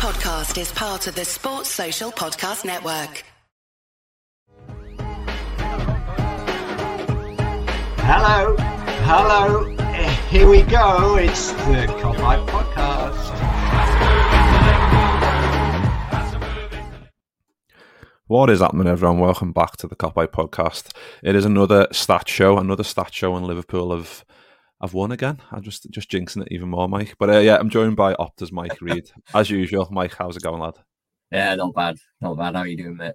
podcast is part of the Sports Social Podcast Network. Hello, hello. Here we go. It's the Kopite Podcast. What is happening, everyone? Welcome back to the Kopite Podcast. It is another stat show, another stat show, and Liverpool have have won again. I'm just just jinxing it even more, Mike. But uh, yeah, I'm joined by Opta's Mike Reid as usual. Mike, how's it going, lad? Yeah, not bad, not bad. How are you doing, mate?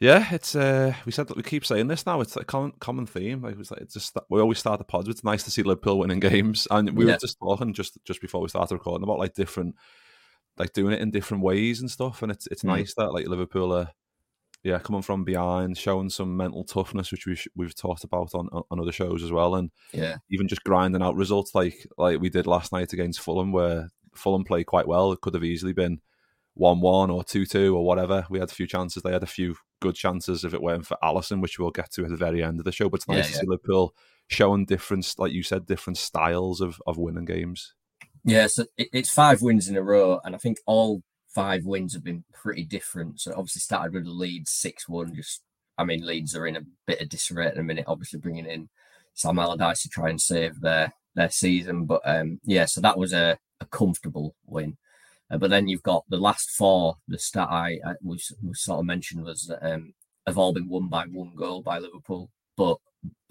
Yeah, it's uh, we said that we keep saying this now. It's a common common theme. Like it's like it's just we always start the pods. It's nice to see Liverpool winning games, and we Yeah. were just talking just just before we started recording about like different, like doing it in different ways and stuff. And it's it's Mm. nice that like Liverpool are, yeah, coming from behind, showing some mental toughness, which we've we've talked about on on other shows as well, and Yeah, even just grinding out results like like we did last night against Fulham, where Fulham played quite well. It could have easily been one one or two two or whatever. We had a few chances. They had a few good chances if it weren't for Alisson, which we'll get to at the very end of the show. But it's nice Yeah, to yeah. see Liverpool showing different, like you said, different styles of of winning games. yeah. So it's five wins in a row, and I think all five wins have been pretty different. So obviously started with the Leeds six one. Just, I mean, Leeds are in a bit of disarray at the minute. Obviously bringing in Sam Allardyce to try and save their their season, but um, yeah. So that was a, a comfortable win. Uh, but then you've got the last four. The stat I, I was, was sort of mentioned was that um, have all been won by one goal by Liverpool, but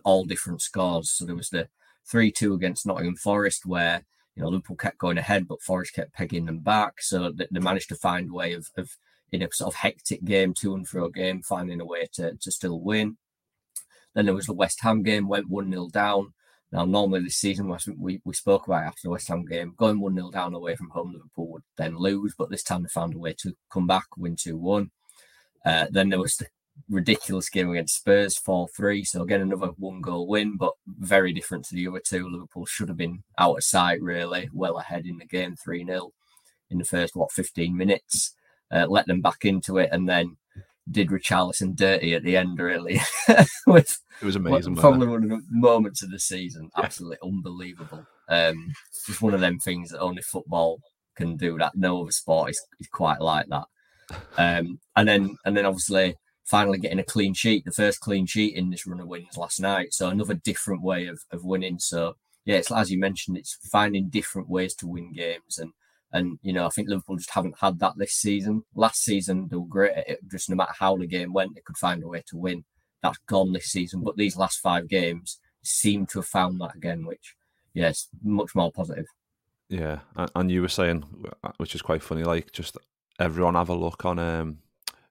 all different scores. So there was the three two against Nottingham Forest where you know Liverpool kept going ahead, but Forest kept pegging them back. So they, they managed to find a way of, of in a sort of hectic game, to and fro game, finding a way to to still win. Then there was the West Ham game, went one 0 down. Now, normally this season, we, we spoke about after the West Ham game, going 1 0 down away from home, Liverpool would then lose, but this time they found a way to come back, win 2 1. Uh, then there was the ridiculous game against Spurs, 4 3. So, again, another one goal win, but very different to the other two. Liverpool should have been out of sight, really, well ahead in the game, 3 0 in the first, what, 15 minutes. Uh, let them back into it and then did Richarlison dirty at the end, really, with It was amazing. wasn't probably one of the moments of the season. Absolutely unbelievable. Um, just one of them things that only football can do. That no other sport is, is quite like that. Um, and then and then obviously finally getting a clean sheet, the first clean sheet in this run of wins last night. So another different way of, of winning. So yeah, it's as you mentioned, it's finding different ways to win games and. And you know, I think Liverpool just haven't had that this season. Last season, they were great at it. Just no matter how the game went, they could find a way to win that's gone this season. But these last five games seem to have found that again, which yes, much more positive. Yeah, and, and you were saying, which is quite funny, like just everyone have a look on um,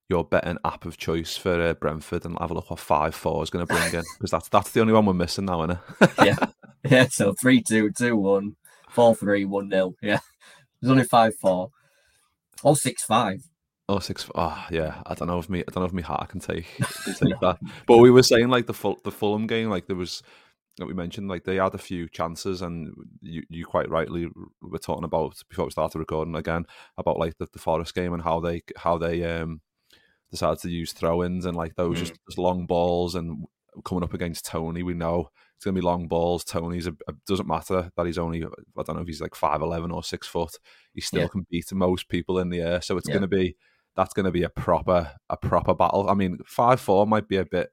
your betting app of choice for uh, Brentford and have a look what five four is going to bring in because that's that's the only one we're missing now, isn't it? yeah, yeah. So three two, two one, four three, one nil. Yeah, there's only five four, or six five. Oh six. Oh yeah. I don't know if me. I don't know if my heart can take can take that. But we were saying like the full the Fulham game, like there was we mentioned, like they had a few chances, and you you quite rightly were talking about before we started recording again about like the, the Forest game and how they how they um decided to use throw-ins and like those just, just long balls and coming up against Toney, we know it's gonna be long balls. Toney's a, a- doesn't matter that he's only I don't know if he's like five eleven or six foot. He still Yeah. can beat most people in the air, so it's Yeah. gonna be that's going to be a proper a proper battle. I mean, five four might be a bit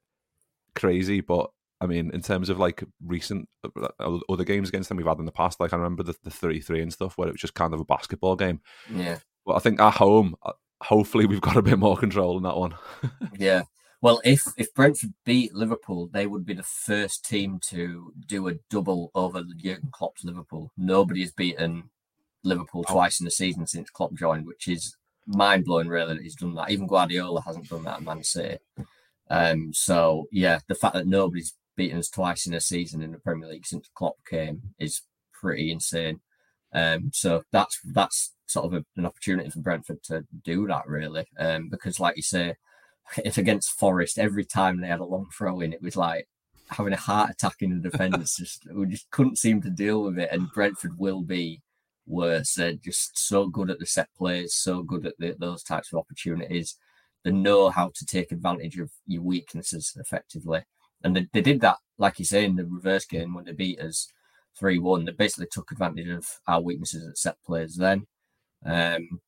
crazy, but I mean, in terms of like recent uh, other games against them we've had in the past, like I remember the the three three and stuff where it was just kind of a basketball game. Yeah, But I think at home, uh, hopefully, we've got a bit more control in that one. yeah. Well, if if Brentford beat Liverpool, they would be the first team to do a double over Jurgen Klopp's Liverpool. Nobody has beaten Liverpool twice in the season since Klopp joined, which is mind blowing. Really, that he's done that. Even Guardiola hasn't done that at Man City. Um, so yeah, the fact that nobody's beaten us twice in a season in the Premier League since Klopp came is pretty insane. Um, so that's that's sort of a, an opportunity for Brentford to do that really, um, because like you say, if against Forest, every time they had a long throw in, it was like having a heart attack in the defenders. just we just couldn't seem to deal with it, and Brentford will be worse. They're just so good at the set plays, so good at the, those types of opportunities. They know how to take advantage of your weaknesses effectively. And they, they did that, like you say, in the reverse game when they beat us 3 1. They basically took advantage of our weaknesses at set plays then. Um,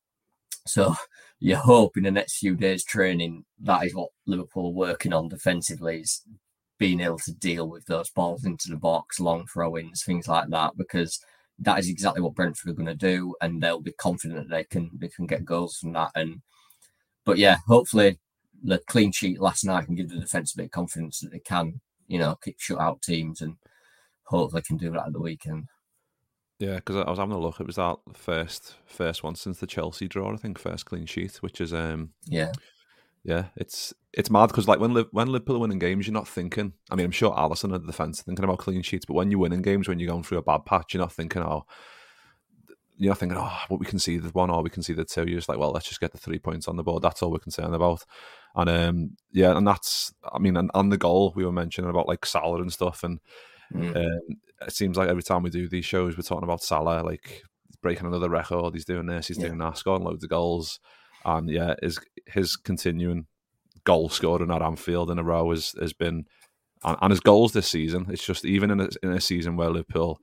So you hope in the next few days training that is what Liverpool are working on defensively is being able to deal with those balls into the box, long throw-ins, things like that, because that is exactly what Brentford are going to do, and they'll be confident they can they can get goals from that. And but yeah, hopefully the clean sheet last night can give the defence a bit of confidence that they can, you know, keep shut out teams, and hopefully can do that at the weekend. Yeah, because I was having a look. It was that first first one since the Chelsea draw, I think, first clean sheet, which is um yeah yeah, it's it's mad because like when when Liverpool are winning games, you're not thinking. I mean, I'm sure Alisson at the defense thinking about clean sheets, but when you're winning games, when you're going through a bad patch, you're not thinking, oh, you're not thinking, oh, what we can see the one or we can see the two. You're just like, well, let's just get the three points on the board. That's all we're concerned about. And um, yeah, and that's, I mean, and, and the goal we were mentioning about like Salah and stuff, and mm. um, it seems like every time we do these shows, we're talking about Salah, like breaking another record. He's doing this, he's yeah. doing that, scoring loads of goals and yeah, his his continuing goal scoring at Anfield in a row has has been, and, his goals this season. It's just even in a, in a season where Liverpool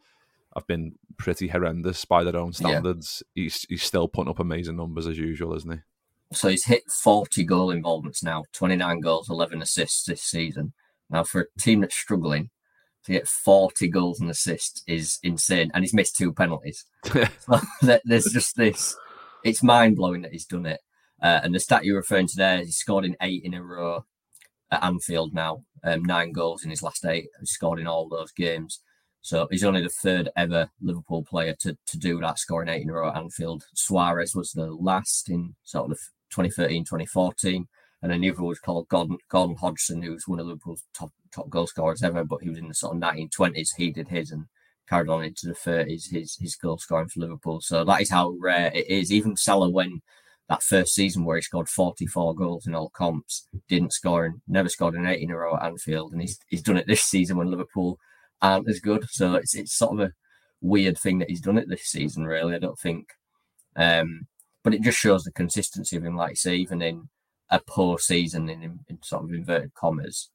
have been pretty horrendous by their own standards, yeah. he's he's still putting up amazing numbers as usual, isn't he? So he's hit forty goal involvements now, twenty nine goals, eleven assists this season. Now for a team that's struggling, to get 40 goals and assists is insane. And he's missed two penalties. so there's just this, it's mind blowing that he's done it. Uh, and the stat you're referring to there, he scored in eight in a row at Anfield now, um, nine goals in his last eight. He scored in all those games. So he's only the third ever Liverpool player to, to do that, scoring eight in a row at Anfield. Suarez was the last in sort of 2013, 2014. And then the other was called Gordon, Gordon Hodgson, who was one of Liverpool's top top goal scorers ever, but he was in the sort of 1920s. He did his and carried on into the 30s, his, his goal scoring for Liverpool. So that is how rare it is. Even Salah, when that first season where he scored 44 goals in all comps, didn't score and never scored an eight in a row at Anfield. And he's, he's done it this season when Liverpool aren't as good. So it's, it's sort of a weird thing that he's done it this season, really. I don't think. Um, but it just shows the consistency of him, like you say, even in a poor season in, in sort of inverted commas.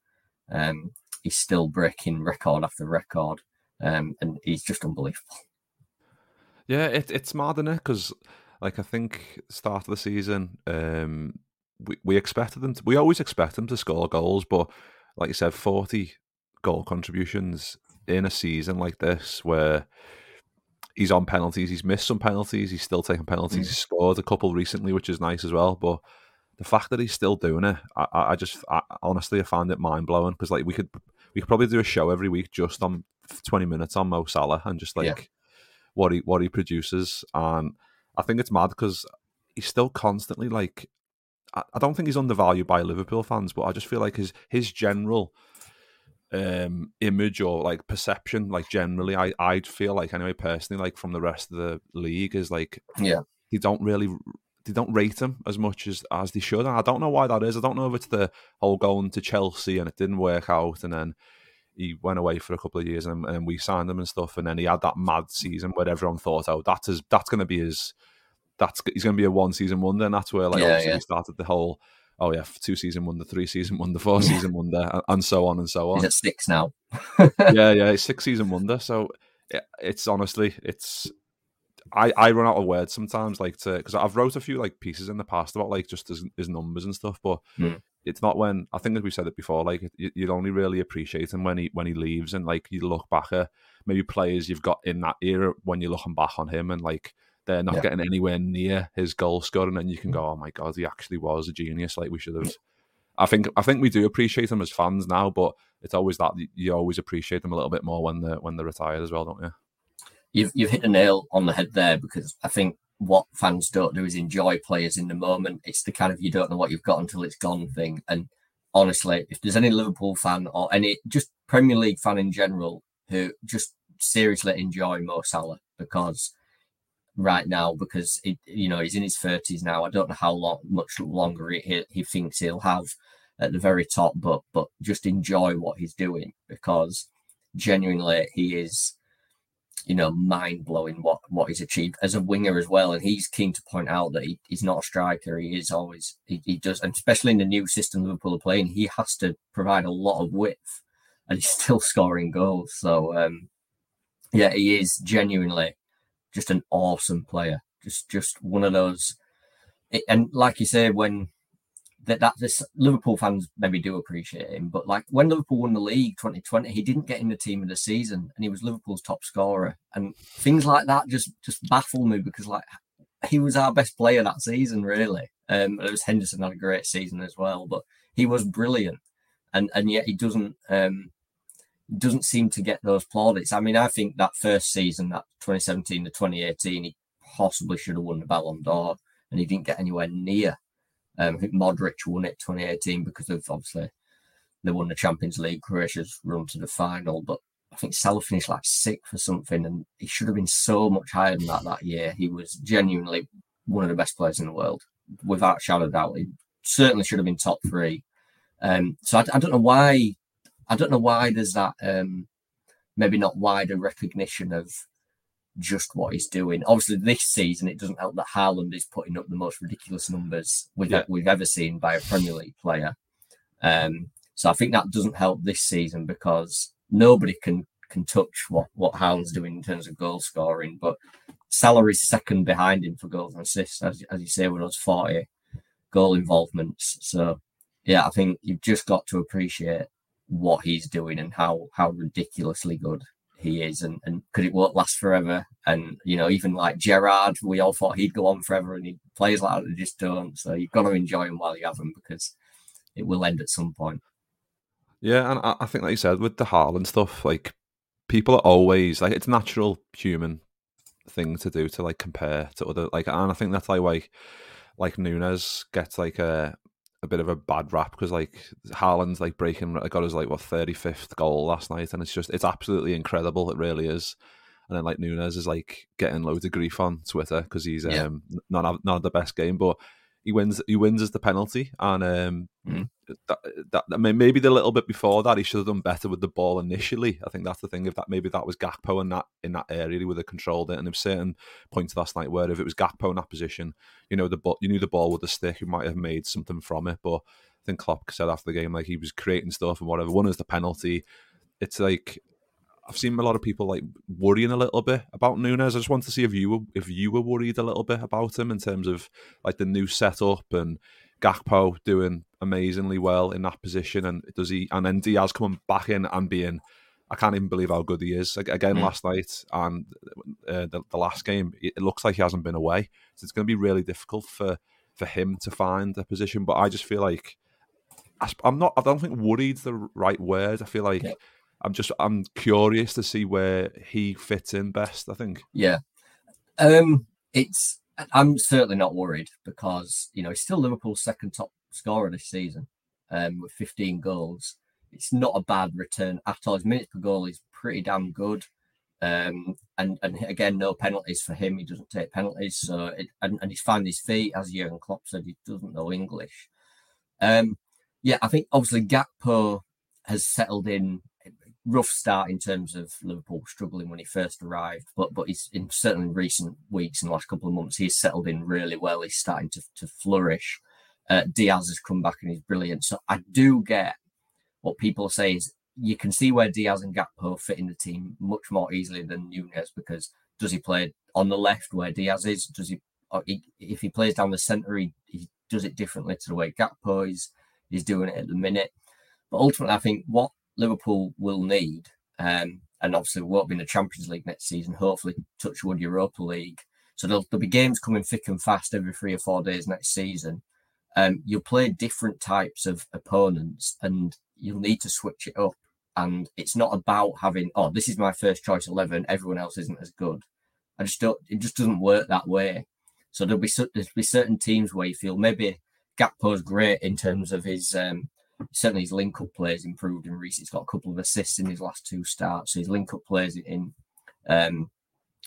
Um, he's still breaking record after record. Um, and he's just unbelievable. Yeah, it, it's mad, it? Because like I think start of the season, um, we we expected them. To, we always expect them to score goals, but like you said, forty goal contributions in a season like this where he's on penalties. He's missed some penalties. He's still taking penalties. Mm. He's scored a couple recently, which is nice as well. But the fact that he's still doing it, I, I just I, honestly I find it mind blowing because like we could we could probably do a show every week just on twenty minutes on Mo Salah and just like yeah. what he what he produces and I think it's mad because he's still constantly like. I, I don't think he's undervalued by Liverpool fans, but I just feel like his his general um image or like perception like generally i i'd feel like anyway personally like from the rest of the league is like yeah they don't really they don't rate him as much as as they should and i don't know why that is i don't know if it's the whole going to chelsea and it didn't work out and then he went away for a couple of years and, and we signed him and stuff. And then he had that mad season where everyone thought, oh, that's his, that's going to be his, that's he's going to be a one season wonder. And that's where like yeah, obviously yeah. he started the whole, oh yeah, two season wonder, three season wonder, four season wonder, and so on and so on. He's at six now. yeah, yeah, six season wonder. So it's honestly, it's I, I run out of words sometimes, like to because I've wrote a few like pieces in the past about like just his, his numbers and stuff, but mm it's not when I think as we said it before, like you, would only really appreciate him when he when he leaves, and like you look back at maybe players you've got in that era when you're looking back on him, and like they're not yeah. getting anywhere near his goal scoring, and you can go, oh my god, he actually was a genius. Like we should have. I think I think we do appreciate him as fans now, but it's always that you always appreciate them a little bit more when they're when they're retired as well, don't you? You've you've hit the nail on the head there because I think what fans don't do is enjoy players in the moment. It's the kind of you don't know what you've got until it's gone thing. And honestly, if there's any Liverpool fan or any just Premier League fan in general who just seriously enjoy Mo Salah because right now because it, you know he's in his 30s now. I don't know how long much longer he, he thinks he'll have at the very top, but but just enjoy what he's doing because genuinely he is you know, mind blowing what what he's achieved as a winger as well. And he's keen to point out that he, he's not a striker. He is always he, he does, and especially in the new system Liverpool are playing, he has to provide a lot of width, and he's still scoring goals. So um, yeah, he is genuinely just an awesome player. Just just one of those and like you say, when that that this Liverpool fans maybe do appreciate him, but like when Liverpool won the league 2020, he didn't get in the team of the season, and he was Liverpool's top scorer, and things like that just just baffle me because like he was our best player that season, really. Um, it was Henderson had a great season as well, but he was brilliant, and and yet he doesn't um doesn't seem to get those plaudits. I mean, I think that first season, that 2017 to 2018, he possibly should have won the Ballon d'Or, and he didn't get anywhere near um, I think Modric won it 2018 because of obviously they won the Champions League, Croatia's run to the final. But I think Salah finished like sixth or something, and he should have been so much higher than that that year. He was genuinely one of the best players in the world, without shadow of doubt. He certainly should have been top three. Um, so I, I, don't know why. I don't know why there's that um, maybe not wider recognition of just what he's doing. Obviously, this season it doesn't help that Haaland is putting up the most ridiculous numbers we've, yeah. we've ever seen by a Premier League player. Um, so I think that doesn't help this season because nobody can can touch what what Haaland's doing in terms of goal scoring. But Salah is second behind him for goals and assists, as, as you say, with those forty goal involvements. So yeah, I think you've just got to appreciate what he's doing and how how ridiculously good he is and, and could it won't last forever? And you know even like Gerrard, we all thought he'd go on forever and he plays like that just don't. So you've got to enjoy him while you have him because it will end at some point. Yeah and I, think like you said with the Haaland stuff like people are always like it's natural human thing to do to like compare to other like and I think that's like like like Nunez gets like a a bit of a bad rap because like Haaland's like breaking I got his like what thirty fifth goal last night, and it's just it's absolutely incredible. It really is. And then like Nunez is like getting loads of grief on Twitter because he's yeah. um not not the best game, but he wins he wins as the penalty and um mm. that, that I mean maybe the little bit before that he should have done better with the ball initially. I think that's the thing if that maybe that was Gakpo in that in that area he would have controlled it. And there certain points last night where if it was Gakpo in that position you know the ball you knew the ball with the stick he might have made something from it. But I think Klopp said after the game like he was creating stuff and whatever. One is the penalty. It's like I've seen a lot of people like worrying a little bit about Nunez. I just want to see if you were if you were worried a little bit about him in terms of like the new setup and Gakpo doing amazingly well in that position, and does he and then Diaz coming back in and being. I can't even believe how good he is. Again, mm. last night and uh, the, the last game, it looks like he hasn't been away. So it's going to be really difficult for for him to find a position. But I just feel like I'm not. I don't think worried's the right word. I feel like yeah. I'm just I'm curious to see where he fits in best. I think. Yeah, um, it's I'm certainly not worried because you know he's still Liverpool's second top scorer this season, um, with 15 goals. It's not a bad return at all. His minutes per goal is pretty damn good. Um, and and again, no penalties for him. He doesn't take penalties, so it, and, and he's found his feet, as Jurgen Klopp said. He doesn't know English. Um, yeah, I think obviously Gakpo has settled in rough start in terms of Liverpool struggling when he first arrived, but but he's in certainly recent weeks and last couple of months he's settled in really well. He's starting to, to flourish. Uh, Diaz has come back and he's brilliant. So I do get what people say is you can see where Diaz and Gakpo fit in the team much more easily than Nunez because does he play on the left where Diaz is? Does he, he if he plays down the centre, he, he does it differently to the way Gakpo is is doing it at the minute. But ultimately, I think what Liverpool will need, um, and obviously won't be in the Champions League next season. Hopefully, Touchwood Europa League. So there'll, there'll, be games coming thick and fast every three or four days next season. Um, you'll play different types of opponents, and you'll need to switch it up. And it's not about having, oh, this is my first choice eleven. Everyone else isn't as good. I just don't. It just doesn't work that way. So there'll be there'll be certain teams where you feel maybe Gakpo's great in terms of his um, certainly his link up plays improved in recent. He's got a couple of assists in his last two starts. So his link up plays in um,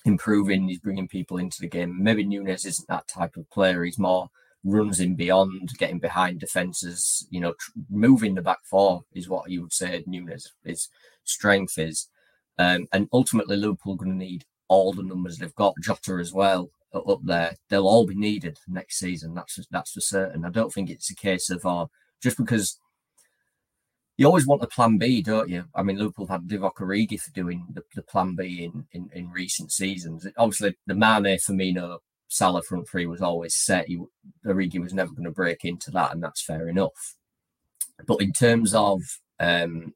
improving. He's bringing people into the game. Maybe Nunez isn't that type of player. He's more runs in beyond, getting behind defenses. You know, tr- moving the back four is what you would say Nunez his strength is. Um, and ultimately, Liverpool going to need all the numbers they've got. Jota as well up there. They'll all be needed next season. That's that's for certain. I don't think it's a case of oh, just because you always want a plan B, don't you? I mean, Liverpool had Divock Origi for doing the, the plan B in, in, in recent seasons. Obviously, the Mane Firmino Salah front three was always set. He, Origi was never going to break into that, and that's fair enough. But in terms of um,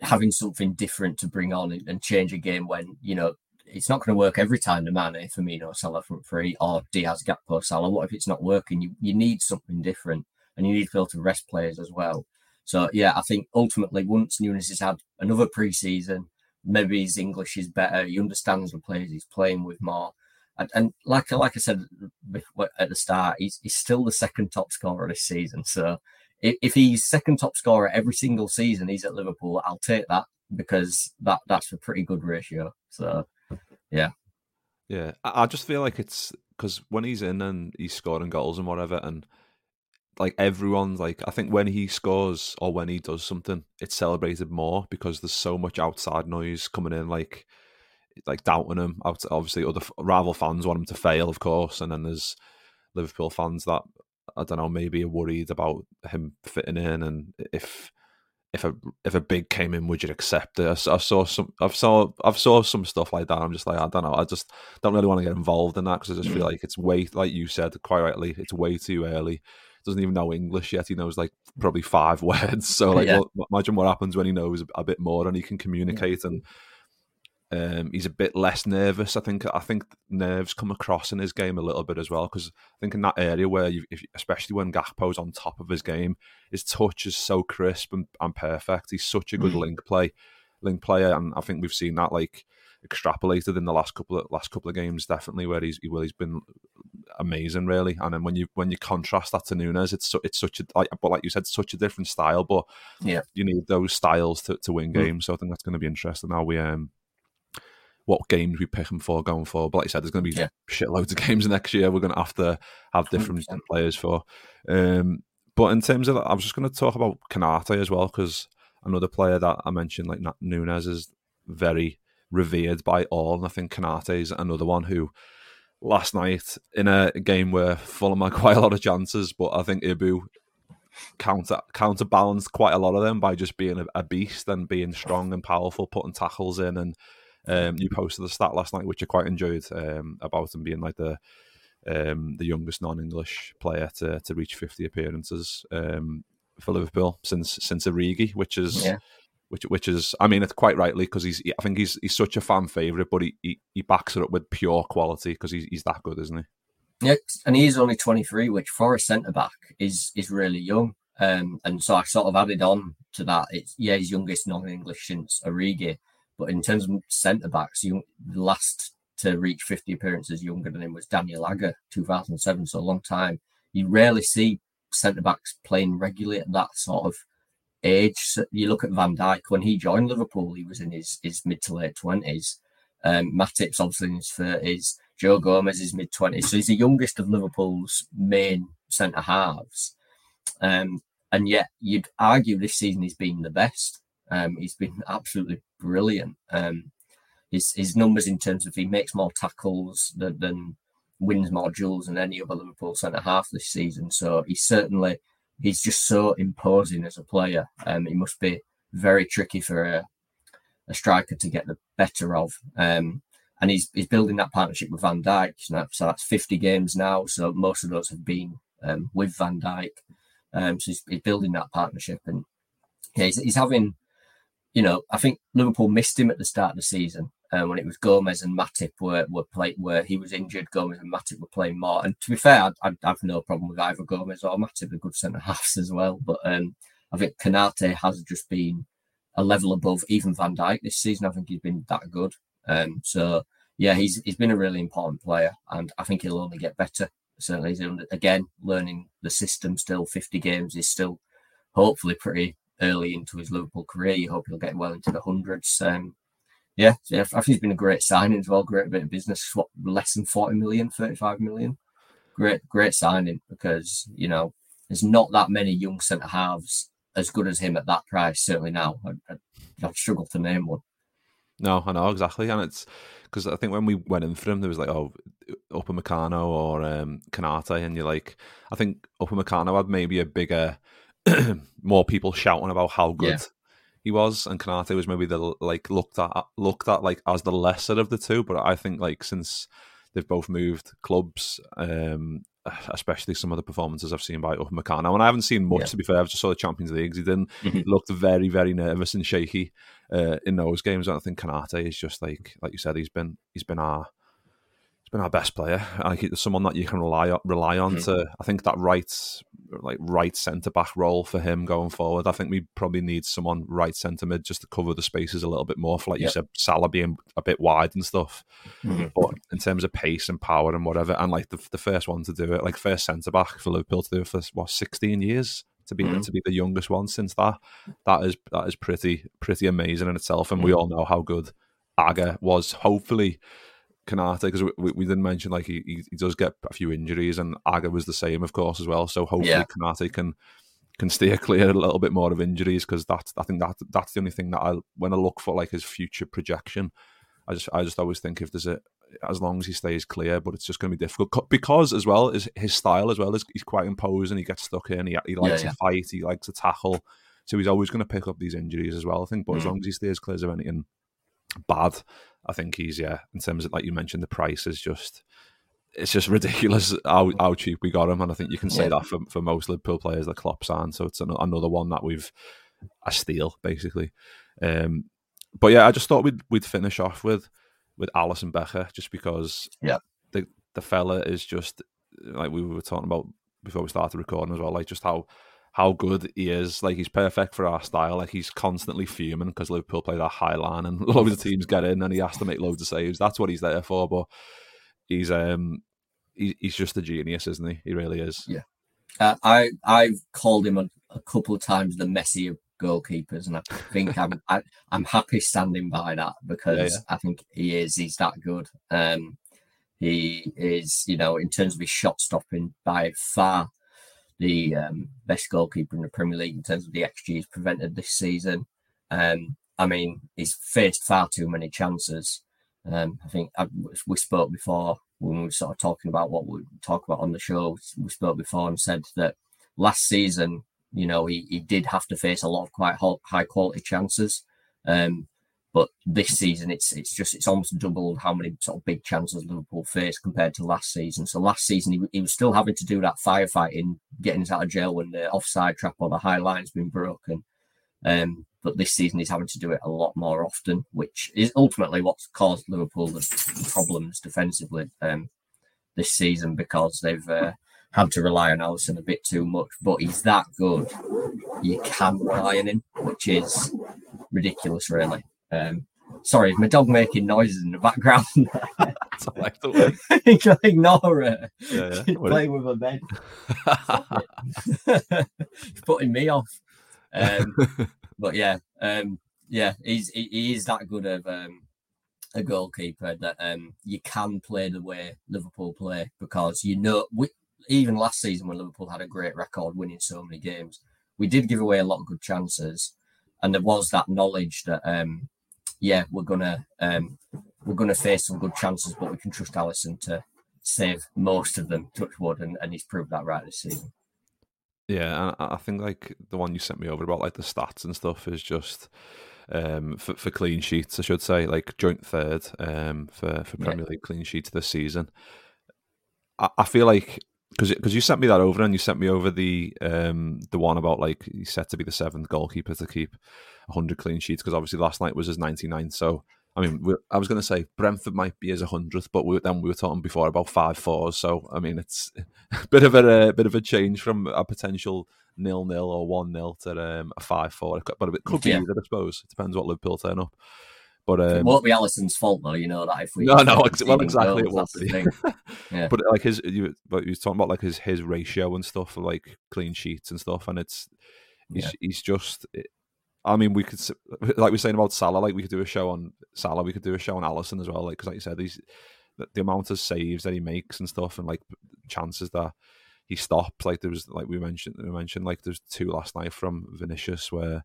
having something different to bring on and, and change a game when you know it's not going to work every time the Mane, Firmino, Salah front three, or Diaz, Gakpo, Salah. What if it's not working? You you need something different, and you need to be able to rest players as well. So yeah, I think ultimately once Núñez has had another preseason, maybe his English is better. He understands the players he's playing with more. And, and like like I said at the start, he's, he's still the second top scorer this season. So if, if he's second top scorer every single season he's at Liverpool, I'll take that because that that's a pretty good ratio. So yeah. Yeah. I, I just feel like it's because when he's in and he's scoring goals and whatever, and like everyone's like, I think when he scores or when he does something, it's celebrated more because there's so much outside noise coming in, like like doubting him. Obviously, other rival fans want him to fail, of course, and then there's Liverpool fans that I don't know, maybe are worried about him fitting in, and if if a if a big came in, would you accept it? I, I, saw some, I've saw, I've saw some stuff like that. I'm just like, I don't know. I just don't really want to get involved in that because I just feel mm. like it's way, like you said quite rightly, it's way too early. Doesn't even know English yet. He knows like probably five words. So like, yeah. well, imagine what happens when he knows a bit more and he can communicate yeah. and um, he's a bit less nervous. I think. I think nerves come across in his game a little bit as well because I think in that area where, you, if, especially when Gakpo's on top of his game, his touch is so crisp and, and perfect. He's such a good mm. link play, link player, and I think we've seen that like extrapolated in the last couple of last couple of games, definitely where he's well, he's been amazing, really. And then when you when you contrast that to Núñez, it's it's such a like, but like you said, such a different style. But yeah, you need those styles to, to win mm. games. So I think that's going to be interesting. How we um what games we pick them for going forward. But like you said, there's going to be yeah. shitloads of games next year. We're going to have to have different 100%. players for. Um, but in terms of, I was just going to talk about Konate as well because another player that I mentioned, like Núñez, is very revered by all, and I think Konate is another one who. Last night in a game where Fulham had quite a lot of chances, but I think Ibou counter counterbalanced quite a lot of them by just being a, a, beast and being strong and powerful, putting tackles in and um, you posted the stat last night, which I quite enjoyed, um, about him being like the um, the youngest non-English player to, to reach 50 appearances um, for Liverpool since since Origi, which is yeah. Which which is I mean it's quite rightly because he's I think he's he's such a fan favorite, but he, he, he backs it up with pure quality because he's he's that good, isn't he? Yeah, and he is only 23, which for a centre back is is really young. Um, and so I sort of added on to that. It's yeah, he's youngest non-English since Origi, but in terms of centre backs, you last to reach 50 appearances younger than him was Daniel Agger, 2007, so a long time. You rarely see centre backs playing regularly at that sort of age. You look at Van Dijk when he joined Liverpool, he was in his, his mid to late 20s. Um, Matip's obviously in his 30s. Joe Gomez is mid 20s. So he's the youngest of Liverpool's main centre halves. Um, and yet you'd argue this season he's been the best. Um, he's been absolutely brilliant. Um, his his numbers in terms of he makes more tackles than, than wins more duels than any other Liverpool centre half this season. So he's certainly he's just so imposing as a player. Um, he must be very tricky for a, a striker to get the better of. Um, and he's he's building that partnership with Van Dijk. So that's 50 games now. So most of those have been um, with Van Dijk. Um, so he's, he's, building that partnership, and yeah, he's, he's having you know, I think Liverpool missed him at the start of the season uh, when it was Gomez and Matip were were playing where he was injured. Gomez and Matip were playing more. And to be fair, I, have no problem with either Gomez or Matip, a good centre halves as well. But um, I think Konate has just been a level above even Van Dijk this season. I think he's been that good. Um, so yeah, he's he's been a really important player, and I think he'll only get better. Certainly, again learning the system. Still, fifty games is still hopefully pretty early into his Liverpool career. You hope he'll get well into the hundreds. Um, yeah, yeah, I think he's been a great signing as well. Great bit of business. What less than 40 million, 35 million. Great, great signing because you know there's not that many young centre halves as good as him at that price. Certainly now, I, would struggle to name one. No, I know exactly, and it's because I think when we went in for him, there was like, oh, Upamecano or um, Konate, and you're like, I think Upamecano had maybe a bigger more people shouting about how good yeah. He was, and Konate was maybe the like looked at looked at like as the lesser of the two. But I think like since they've both moved clubs. Um, especially some of the performances I've seen by Upamecano. And I haven't seen much, Yeah. to be fair. I've just saw the Champions Leagues. He didn't Mhm. looked very, very nervous and shaky uh, in those games. I don't think Konate is just like, like you said, he's been he's been our he's been our best player. Like he's someone that you can rely on, rely on Mhm. to. I think that right like right centre back role for him going forward. I think we probably need someone right centre mid just to cover the spaces a little bit more. For like you said, Salah being a bit wide and stuff. Mhm. But in terms of pace and power and whatever, and like the, the first one to do it, like first centre back for Liverpool to do it for what sixteen years to be Mhm. to be the youngest one since that, that is that is pretty pretty amazing in itself. And we all know how good Agger was. Hopefully, Konate because we, we, we didn't mention like he, he does get a few injuries, and Agger was the same, of course, as well. So hopefully Yeah. Konate can can steer clear a little bit more of injuries because that's I think that that's the only thing that I when I look for like his future projection. I just I just always think if there's a as long as he stays clear, but it's just going to be difficult because as well is his style as well is he's quite imposing. He gets stuck in. He he likes yeah. to fight. He likes to tackle. So he's always going to pick up these injuries as well. I think, but as Mhm. long as he stays clear of anything bad, I think he's yeah. In terms of like you mentioned, the price is just it's just ridiculous how, how cheap we got him, and I think you can say Yeah. that for, for most Liverpool players that Klopp signed. So it's an, another one that we've a steal basically. Um, but yeah, I just thought we'd we'd finish off with with Alisson Becker just because Yeah. the the fella is just like we were talking about before we started recording as well, like just how how good he is. Like he's perfect for our style. Like he's constantly fuming because Liverpool play that high line and loads of teams get in and he has to make loads of saves. That's what he's there for. But he's um he, he's just a genius, isn't he? He really is. Yeah. Uh, I I've called him a, a couple of times the Messi of goalkeepers, and I think I'm I, I'm happy standing by that because yeah. I think he is he's that good. Um, he is you know in terms of his shot stopping by far the um, best goalkeeper in the Premier League in terms of the XG he's prevented this season. Um, I mean he's faced far too many chances. Um, I think I, we spoke before when we were sort of talking about what we talk about on the show. We spoke before and said that last season, you know, he, he did have to face a lot of quite high quality chances. Um, but this season, it's it's just it's almost doubled how many sort of big chances Liverpool faced compared to last season. So last season, he, he was still having to do that firefighting, getting us out of jail when the offside trap or the high line's been broken. Um, but this season he's having to do it a lot more often, which is ultimately what's caused Liverpool the problems defensively um, this season because they've uh, had to rely on Alisson a bit too much. But he's that good, you can rely on him, which is ridiculous, really. Um, sorry, my dog making noises in the background? So, like, the way- Ignore her. yeah, yeah. She's playing with her bed. Putting me off. Um, but yeah, um, yeah, he's he, he is that good of um, a goalkeeper that um, you can play the way Liverpool play because you know we, even last season when Liverpool had a great record winning so many games, we did give away a lot of good chances, and there was that knowledge that um, yeah we're gonna um, we're gonna face some good chances, but we can trust Alisson to save most of them. Touch wood, and, and he's proved that right this season. Yeah, I I think like the one you sent me over about like the stats and stuff is just um, for, for clean sheets, I should say, like joint third um, for for Yeah. Premier League clean sheets this season. I, I feel like because because you sent me that over and you sent me over the um, the one about like he's set to be the seventh goalkeeper to keep hundred clean sheets because obviously last night was his ninety nine. So I mean, we I was going to say Brentford might be his hundredth, but we, then we were talking before about five fours. So I mean, it's a bit of a, bit of a change from a potential nil nil or one nil to um, a five four. But it could be Yeah. either, I suppose. It depends what Liverpool turn up. But it um, won't be Alisson's fault though, you know that if we No, no, ex- well, exactly, it won't be. Yeah. but like his, you, but he was talking about like his his ratio and stuff, like clean sheets and stuff, and it's he's Yeah. he's just. I mean, we could like we're saying about Salah, like we could do a show on Salah, we could do a show on Alisson as well, like because like you said, he's the, the amount of saves that he makes and stuff, and like chances that he stops. Like there was, like we mentioned, we mentioned like there's two last night from Vinicius where.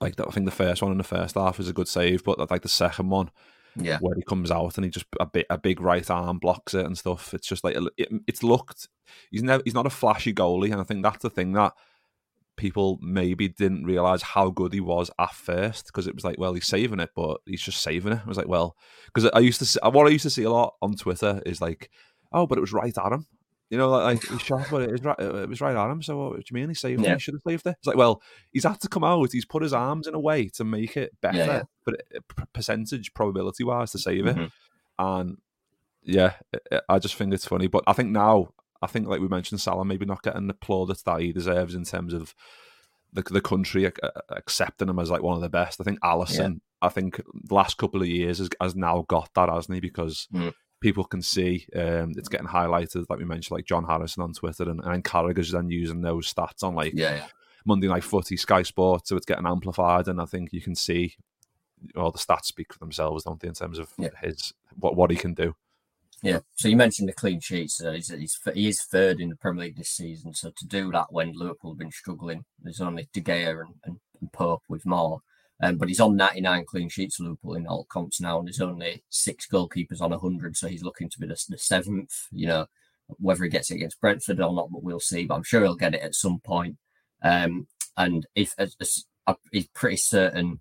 Like I think the first one in the first half is a good save, but like the second one, Yeah. where he comes out and he just a bit a big right arm blocks it and stuff. It's just like it, it's looked. He's never he's not a flashy goalie, and I think that's the thing that people maybe didn't realize how good he was at first because it was like, well, he's saving it, but he's just saving it. I was like, well, because I used to see, what I used to see a lot on Twitter is like, oh, but it was right at him. You know, like he shot, but it was right. It was right at him. So what do you mean he saved Yeah. it? He should have saved it. It's like, well, he's had to come out. He's put his arms in a way to make it better, Yeah, yeah. but uh, p- percentage probability wise to save it. Mhm. And yeah, I- I just think it's funny. But I think now, I think like we mentioned, Salah maybe not getting the plaudits that he deserves in terms of the the country accepting him as like one of the best. I think Alisson, I think the last couple of years has, has now got that, hasn't he? Because Mm. People can see um, it's getting highlighted, like we mentioned, like John Harrison on Twitter, and, and Carragher's then using those stats on like Yeah, yeah. Monday Night Footy, Sky Sports, so it's getting amplified, and I think you can see all the stats speak for themselves, don't they, in terms of Yeah. his what what he can do. Yeah. So you mentioned the clean sheets. Uh, he's, he's he is third in the Premier League this season. So to do that when Liverpool have been struggling, there's only De Gea and, and, and Pope with more. Um, but he's on 99 clean sheets for Liverpool in all comps now, and there's only six goalkeepers on 100. So he's looking to be the, the seventh. You know, whether he gets it against Brentford or not, but we'll see. But I'm sure he'll get it at some point. Um, and if as, as, he's pretty certain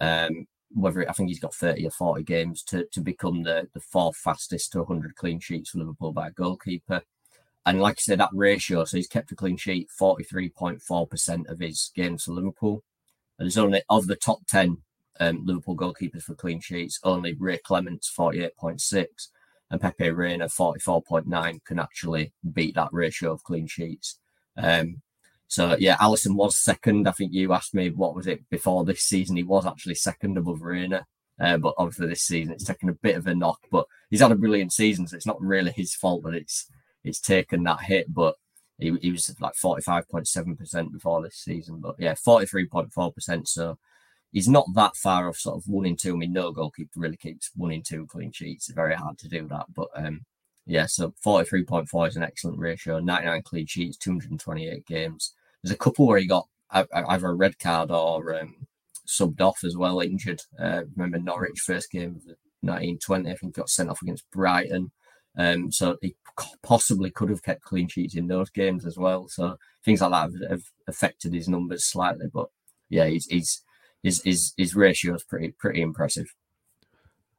um, whether I think he's got 30 or 40 games to, to become the, the fourth fastest to 100 clean sheets for Liverpool by a goalkeeper. And like I said, that ratio, so he's kept a clean sheet 43.4% of his games for Liverpool. And there's only, of the top 10 um, Liverpool goalkeepers for clean sheets, only Ray Clemence 48.6 and Pepe Reina 44.9 can actually beat that ratio of clean sheets. Um, so yeah, Alisson was second. I think you asked me what was it before this season. He was actually second above Reina, uh, but obviously this season it's taken a bit of a knock. But he's had a brilliant season, so it's not really his fault that it's it's taken that hit. But he, he was like forty five point seven percent before this season. But yeah, forty three point four percent. So he's not that far off sort of one in two. I mean, no goalkeeper really keeps one in two clean sheets. It's very hard to do that, but um, yeah, so 43.4 is an excellent ratio. 99 clean sheets, 228 games. There's a couple where he got either a red card or um, subbed off as well, injured. Uh, remember Norwich first game of the 1920, I think got sent off against Brighton. Um, so he possibly could have kept clean sheets in those games as well. So things like that have, have affected his numbers slightly. But yeah, he's, he's his his his ratio is pretty pretty impressive.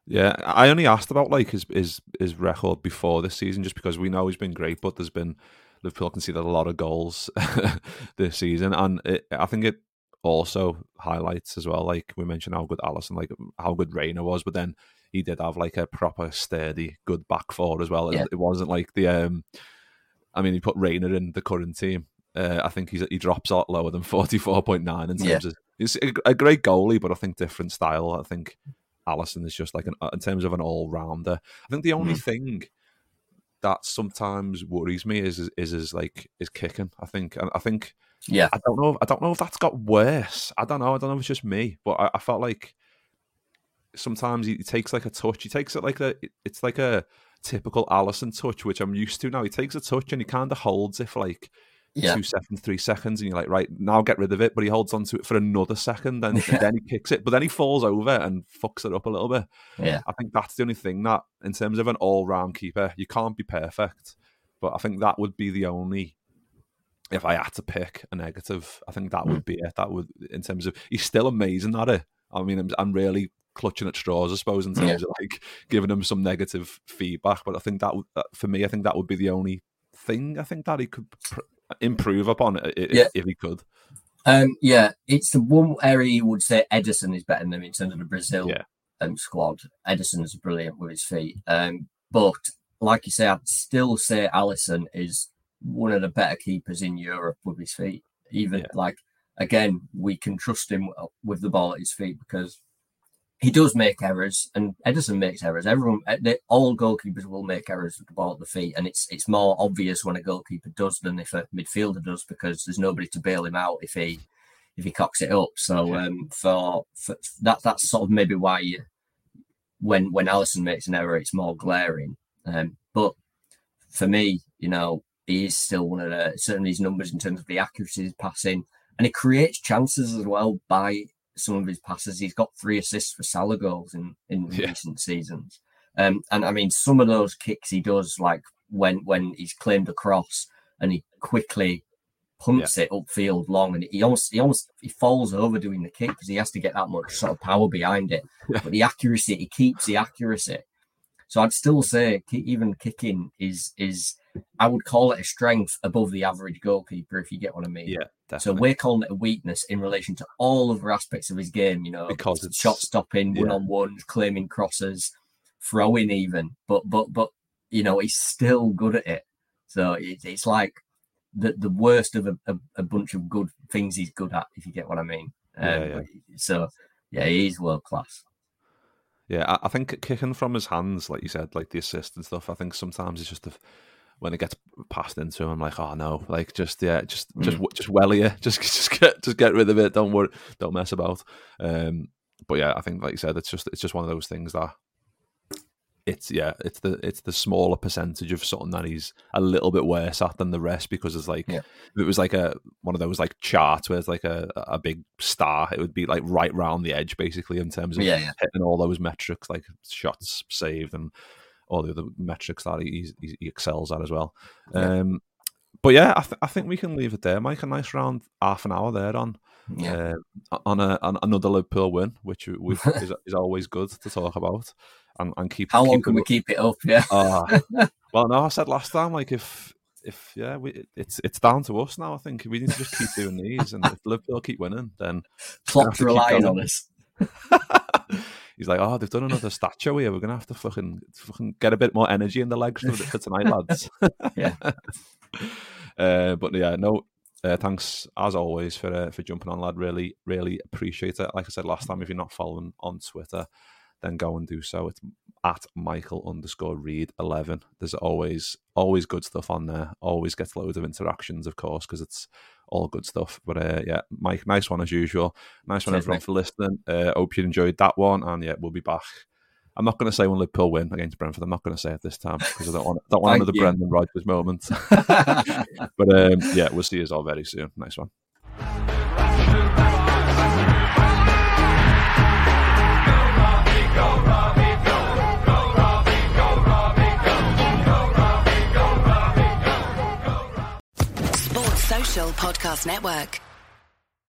Yeah, I only asked about like his his his record before this season, just because we know he's been great, but there's been Liverpool that a lot of goals this season, and it, I think it also highlights as well, like we mentioned how good Alisson, like how good Reina was, but then he did have like a proper sturdy, good back four as well. It, Yeah. it wasn't like the um, I mean, he put Reina in the current team. Uh, I think he's he drops a lot lower than forty four point nine in terms Yeah. of he's a, a great goalie, but I think different style. I think Alisson is just like an in terms of an all rounder. I think the only Mm. thing that sometimes worries me is is, is his like his kicking. I think and I think Yeah, I don't know. I don't know if that's got worse. I don't know. I don't know if it's just me, but I, I felt like sometimes he takes like a touch. He takes it like a. It's like a typical Alisson touch, which I'm used to now. He takes a touch and he kind of holds it for like yeah, two seconds, three seconds, and you're like, right now, get rid of it. But he holds on to it for another second, and, Yeah. and then he kicks it. But then he falls over and fucks it up a little bit. yeah, I think that's the only thing that, in terms of an all-round keeper, you can't be perfect. But I think that would be the only. If I had to pick a negative, I think that hmm. would be it. That would, in terms of, he's still amazing at it. I mean, I'm, I'm really clutching at straws, I suppose, in terms of like giving him some negative feedback. But I think that, would, for me, I think that would be the only thing I think that he could pr- improve upon if, Yeah. if he could. Um, yeah, it's the one area you would say Ederson is better than him in terms of the Brazil Yeah. um, squad. Ederson's brilliant with his feet. Um, but like you say, I'd still say Alisson is one of the better keepers in Europe with his feet. Even Yeah. like again, we can trust him with the ball at his feet because he does make errors, and Ederson makes errors. Everyone, eh, they, all goalkeepers will make errors with the ball at the feet, and it's it's more obvious when a goalkeeper does than if a midfielder does because there's nobody to bail him out if he if he cocks it up. So um, for, for that, that's sort of maybe why you, when when Alisson makes an error, it's more glaring. Um, but for me, you know, he is still one of the certainly his numbers in terms of the accuracy of his passing, and he creates chances as well by some of his passes. He's got three assists for Salah goals in in Yeah. recent seasons. Um, and I mean, some of those kicks he does, like when when he's claimed a cross and he quickly punts it upfield long, and he almost he almost he falls over doing the kick because he has to get that much sort of power behind it. Yeah. But the accuracy, he keeps the accuracy. So I'd still say even kicking is is I would call it a strength above the average goalkeeper if you get what I mean. Yeah, So we're calling it a weakness in relation to all other aspects of his game, you know, Because it's- shot stopping, yeah. one on ones, claiming crosses, throwing even. But but but you know, he's still good at it. So it, it's like the the worst of a, a, a bunch of good things he's good at, if you get what I mean. Um, Yeah, yeah. So yeah, he's world class. Yeah, I, I think kicking from his hands, like you said, like the assist and stuff. I think sometimes it's just the, when it gets passed into him, I'm like, oh no, like just yeah, just just just welly it, just just get just get rid of it. Don't worry, don't mess about. Um, but yeah, I think like you said, it's just it's just one of those things that it's yeah, it's the it's the smaller percentage of something that he's a little bit worse at than the rest because it's like Yeah. if it was like a one of those like charts where it's like a a big star, it would be like right round the edge basically in terms of Yeah, yeah. hitting all those metrics like shots saved and all the other metrics that he, he, he excels at as well. Yeah. Um, but yeah, I, th- I think we can leave it there, Mike. A nice round half an hour there on Yeah. uh, on a on another Liverpool win, which is, is always good to talk about and, and keep. How long can we keep it up? Yeah. Ah, well, no, I said last time, like if if yeah, we, it's it's down to us now. I think we need to just keep doing these, and if Liverpool keep winning, then keep relying on us. he's like, oh, they've done another statue here. We're gonna have to fucking fucking get a bit more energy in the legs for, tonight, lads. Yeah. uh, but yeah, no. Uh, thanks as always for uh, for jumping on, lad. Really, really appreciate it. Like I said last time, if you're not following on Twitter, then go and do so. It's at Michael underscore Reid eleven. There's always always good stuff on there. Always gets loads of interactions, of course, because it's all good stuff. But uh, yeah, Mike, nice one as usual. Nice one Cheers, everyone for listening. Uh, hope you enjoyed that one, and yeah, we'll be back. I'm not going to say when Liverpool win against Brentford. I'm not going to say it this time because I don't want don't want another you. Brendan Rodgers moment. but um, yeah, we'll see you all very soon. Nice one. Podcast Network.